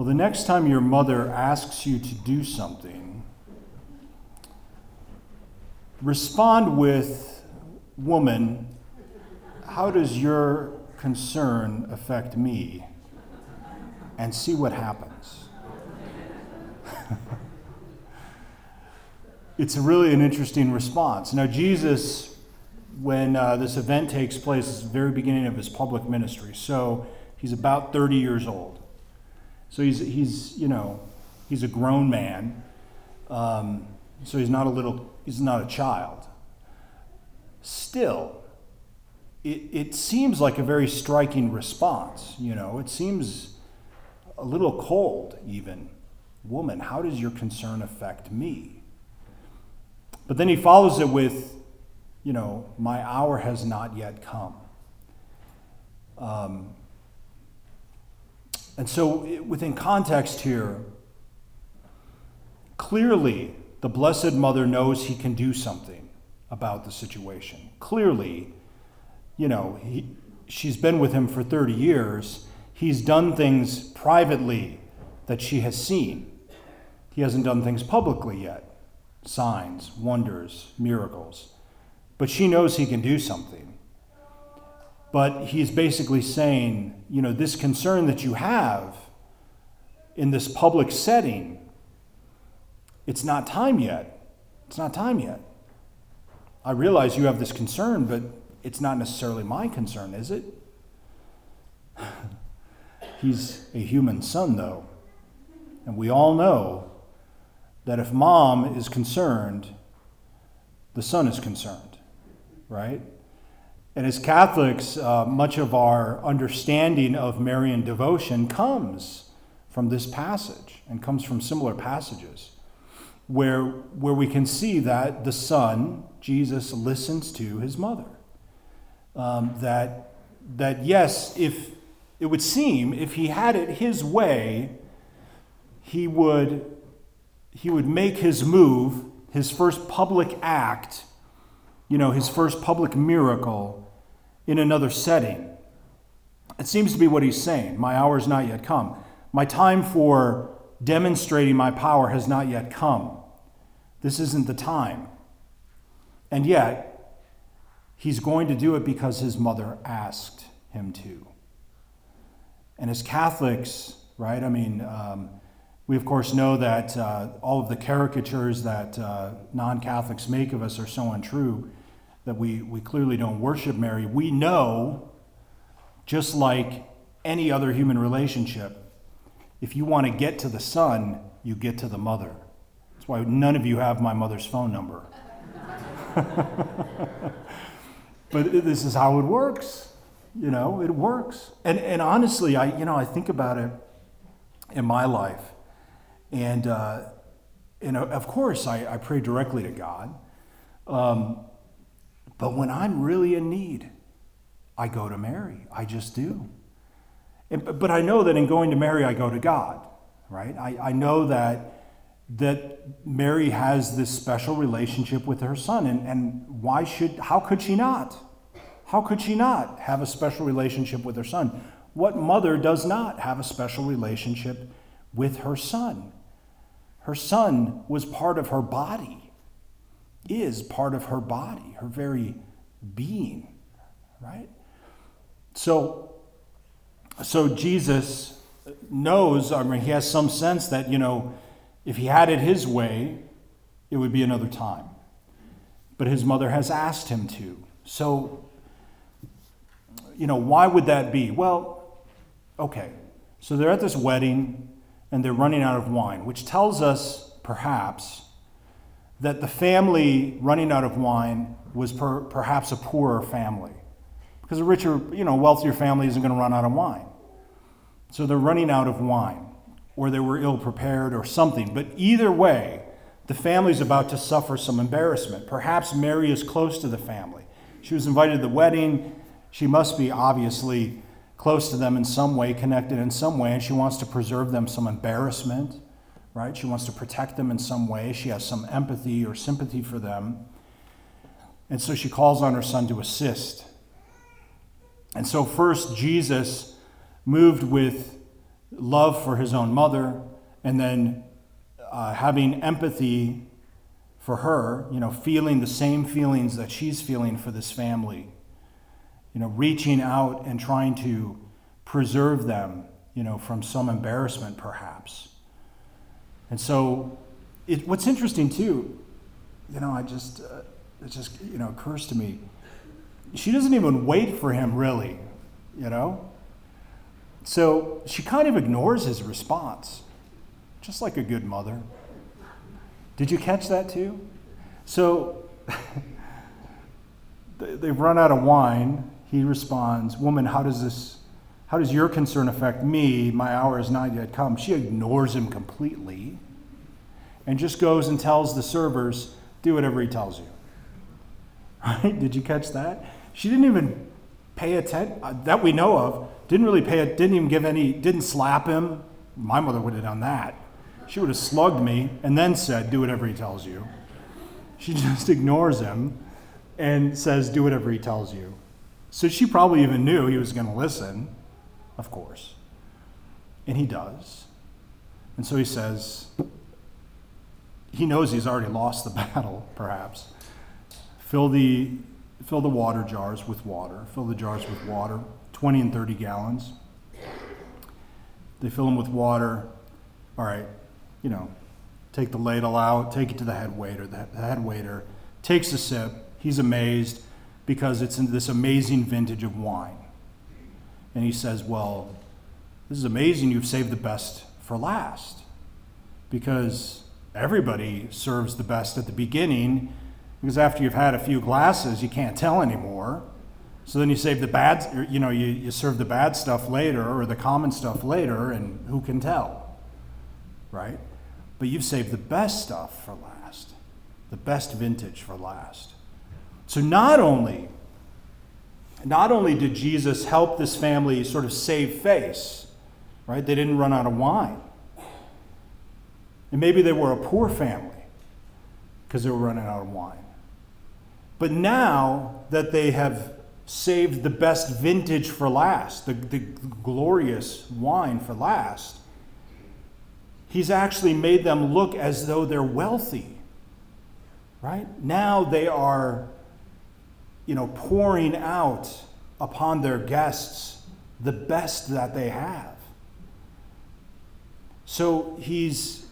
Well, the next time your mother asks you to do something, respond with, Woman, how does your concern affect me? And see what happens. it's really an interesting response. Now, Jesus, when uh, this event takes place, is the very beginning of his public ministry. So he's about 30 years old. So he's, he's you know, he's a grown man. Um, so he's not a little, he's not a child. Still, it, it seems like a very striking response. You know, it seems a little cold, even. Woman, how does your concern affect me? But then he follows it with, you know, my hour has not yet come. Um, and so, within context here, clearly the Blessed Mother knows he can do something about the situation. Clearly, you know, he, she's been with him for 30 years. He's done things privately that she has seen. He hasn't done things publicly yet signs, wonders, miracles. But she knows he can do something. But he's basically saying, you know, this concern that you have in this public setting, it's not time yet. It's not time yet. I realize you have this concern, but it's not necessarily my concern, is it? He's a human son, though. And we all know that if mom is concerned, the son is concerned, right? And as Catholics, uh, much of our understanding of Marian devotion comes from this passage and comes from similar passages where, where we can see that the son, Jesus, listens to his mother. Um, that, that, yes, if it would seem if he had it his way, he would he would make his move, his first public act, you know, his first public miracle in another setting. It seems to be what he's saying. My hour has not yet come. My time for demonstrating my power has not yet come. This isn't the time. And yet, he's going to do it because his mother asked him to. And as Catholics, right, I mean, um, we, of course, know that uh, all of the caricatures that uh, non Catholics make of us are so untrue that we, we clearly don't worship Mary. We know, just like any other human relationship, if you want to get to the son, you get to the mother. That's why none of you have my mother's phone number. but this is how it works. You know, it works. And, and honestly, I, you know, I think about it in my life. And, uh, and uh, of course, I, I pray directly to God. Um, but when I'm really in need, I go to Mary. I just do. But I know that in going to Mary, I go to God, right? I, I know that, that Mary has this special relationship with her son. And, and why should, how could she not? How could she not have a special relationship with her son? What mother does not have a special relationship with her son? Her son was part of her body, is part of her body, her very being, right? So, so Jesus knows, I mean, he has some sense that, you know, if he had it his way, it would be another time. But his mother has asked him to. So, you know, why would that be? Well, okay. So they're at this wedding and they're running out of wine, which tells us, perhaps, that the family running out of wine was per, perhaps a poorer family. Because a richer, you know, wealthier family isn't going to run out of wine. So they're running out of wine, or they were ill prepared, or something. But either way, the family's about to suffer some embarrassment. Perhaps Mary is close to the family. She was invited to the wedding. She must be obviously close to them in some way, connected in some way, and she wants to preserve them some embarrassment, right? She wants to protect them in some way. She has some empathy or sympathy for them. And so she calls on her son to assist. And so, first, Jesus moved with love for his own mother, and then uh, having empathy for her, you know, feeling the same feelings that she's feeling for this family, you know, reaching out and trying to preserve them, you know, from some embarrassment perhaps. And so, it, what's interesting too, you know, I just, uh, it just, you know, occurs to me, she doesn't even wait for him really, you know? So she kind of ignores his response, just like a good mother. Did you catch that too? So they've run out of wine. He responds, Woman, how does this, how does your concern affect me? My hour has not yet come. She ignores him completely and just goes and tells the servers, Do whatever he tells you. Right? Did you catch that? She didn't even pay attention, uh, that we know of, didn't really pay it, didn't even give any, didn't slap him. My mother would have done that. She would have slugged me and then said, Do whatever he tells you. She just ignores him and says, Do whatever he tells you. So she probably even knew he was going to listen, of course. And he does. And so he says, he knows he's already lost the battle, perhaps. Fill the, fill the water jars with water. Fill the jars with water. 20 and 30 gallons. They fill them with water. All right, you know, take the ladle out, take it to the head waiter. The head waiter takes a sip. He's amazed because it's in this amazing vintage of wine. And he says, Well, this is amazing. You've saved the best for last. Because everybody serves the best at the beginning, because after you've had a few glasses, you can't tell anymore. So then you save the bad, you know, you, you serve the bad stuff later or the common stuff later, and who can tell? Right? But you've saved the best stuff for last, the best vintage for last. So not only, not only did Jesus help this family sort of save face, right? They didn't run out of wine. And maybe they were a poor family because they were running out of wine. But now that they have saved the best vintage for last, the, the glorious wine for last. He's actually made them look as though they're wealthy. Right? Now they are, you know, pouring out upon their guests the best that they have. So he's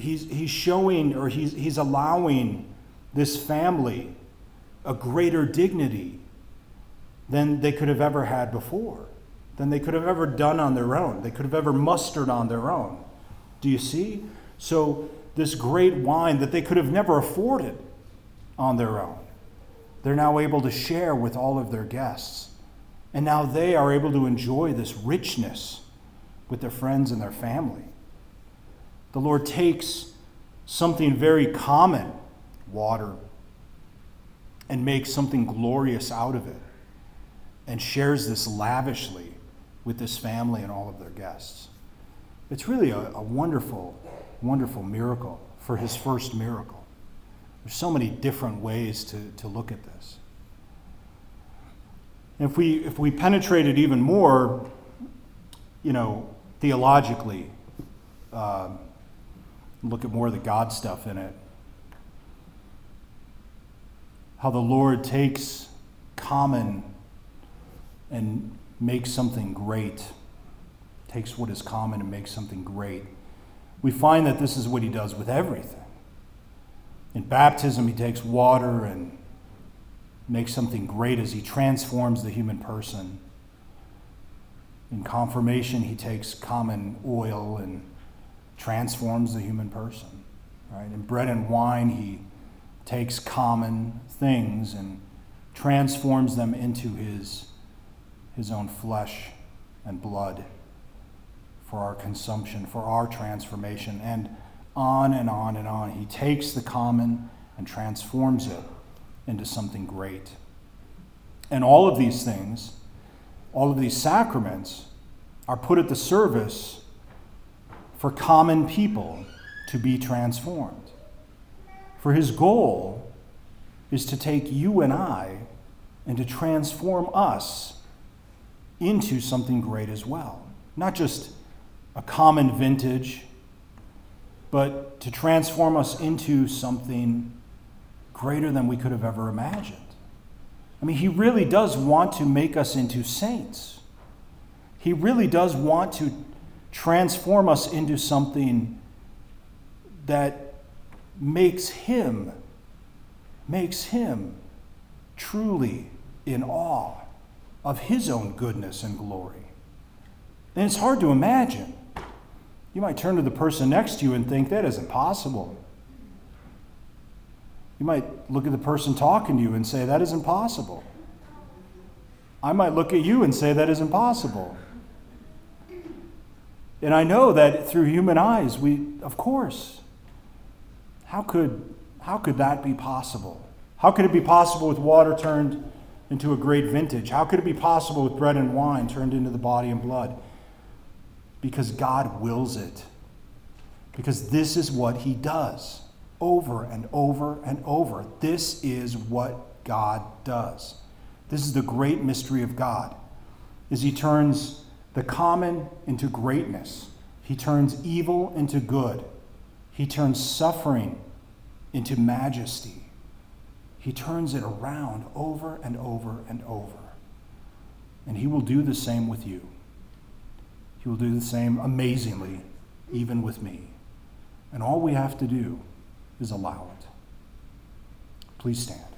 he's he's showing or he's he's allowing this family a greater dignity than they could have ever had before, than they could have ever done on their own, they could have ever mustered on their own. Do you see? So, this great wine that they could have never afforded on their own, they're now able to share with all of their guests. And now they are able to enjoy this richness with their friends and their family. The Lord takes something very common, water, and makes something glorious out of it and shares this lavishly with this family and all of their guests. It's really a, a wonderful, wonderful miracle for his first miracle. There's so many different ways to, to look at this. If we, if we penetrate it even more, you know, theologically, um, look at more of the God stuff in it, how the Lord takes common and makes something great, takes what is common and makes something great. We find that this is what he does with everything. In baptism, he takes water and makes something great as he transforms the human person. In confirmation, he takes common oil and transforms the human person. Right? In bread and wine, he takes common things and transforms them into his, his own flesh and blood for our consumption, for our transformation, and on and on and on. He takes the common and transforms it into something great. And all of these things, all of these sacraments, are put at the service for common people to be transformed. For his goal is to take you and I and to transform us into something great as well. not just a common vintage, but to transform us into something greater than we could have ever imagined. I mean, He really does want to make us into saints. He really does want to transform us into something that makes Him, makes Him truly in awe of His own goodness and glory. And it's hard to imagine. You might turn to the person next to you and think that isn't possible. You might look at the person talking to you and say that isn't possible. I might look at you and say that isn't possible. And I know that through human eyes, we, of course, how could, how could that be possible? How could it be possible with water turned into a great vintage? How could it be possible with bread and wine turned into the body and blood? Because God wills it. Because this is what He does over and over and over. This is what God does. This is the great mystery of God. Is He turns the common into greatness. He turns evil into good. He turns suffering into majesty. He turns it around over and over and over. And He will do the same with you. He will do the same amazingly, even with me. And all we have to do is allow it. Please stand.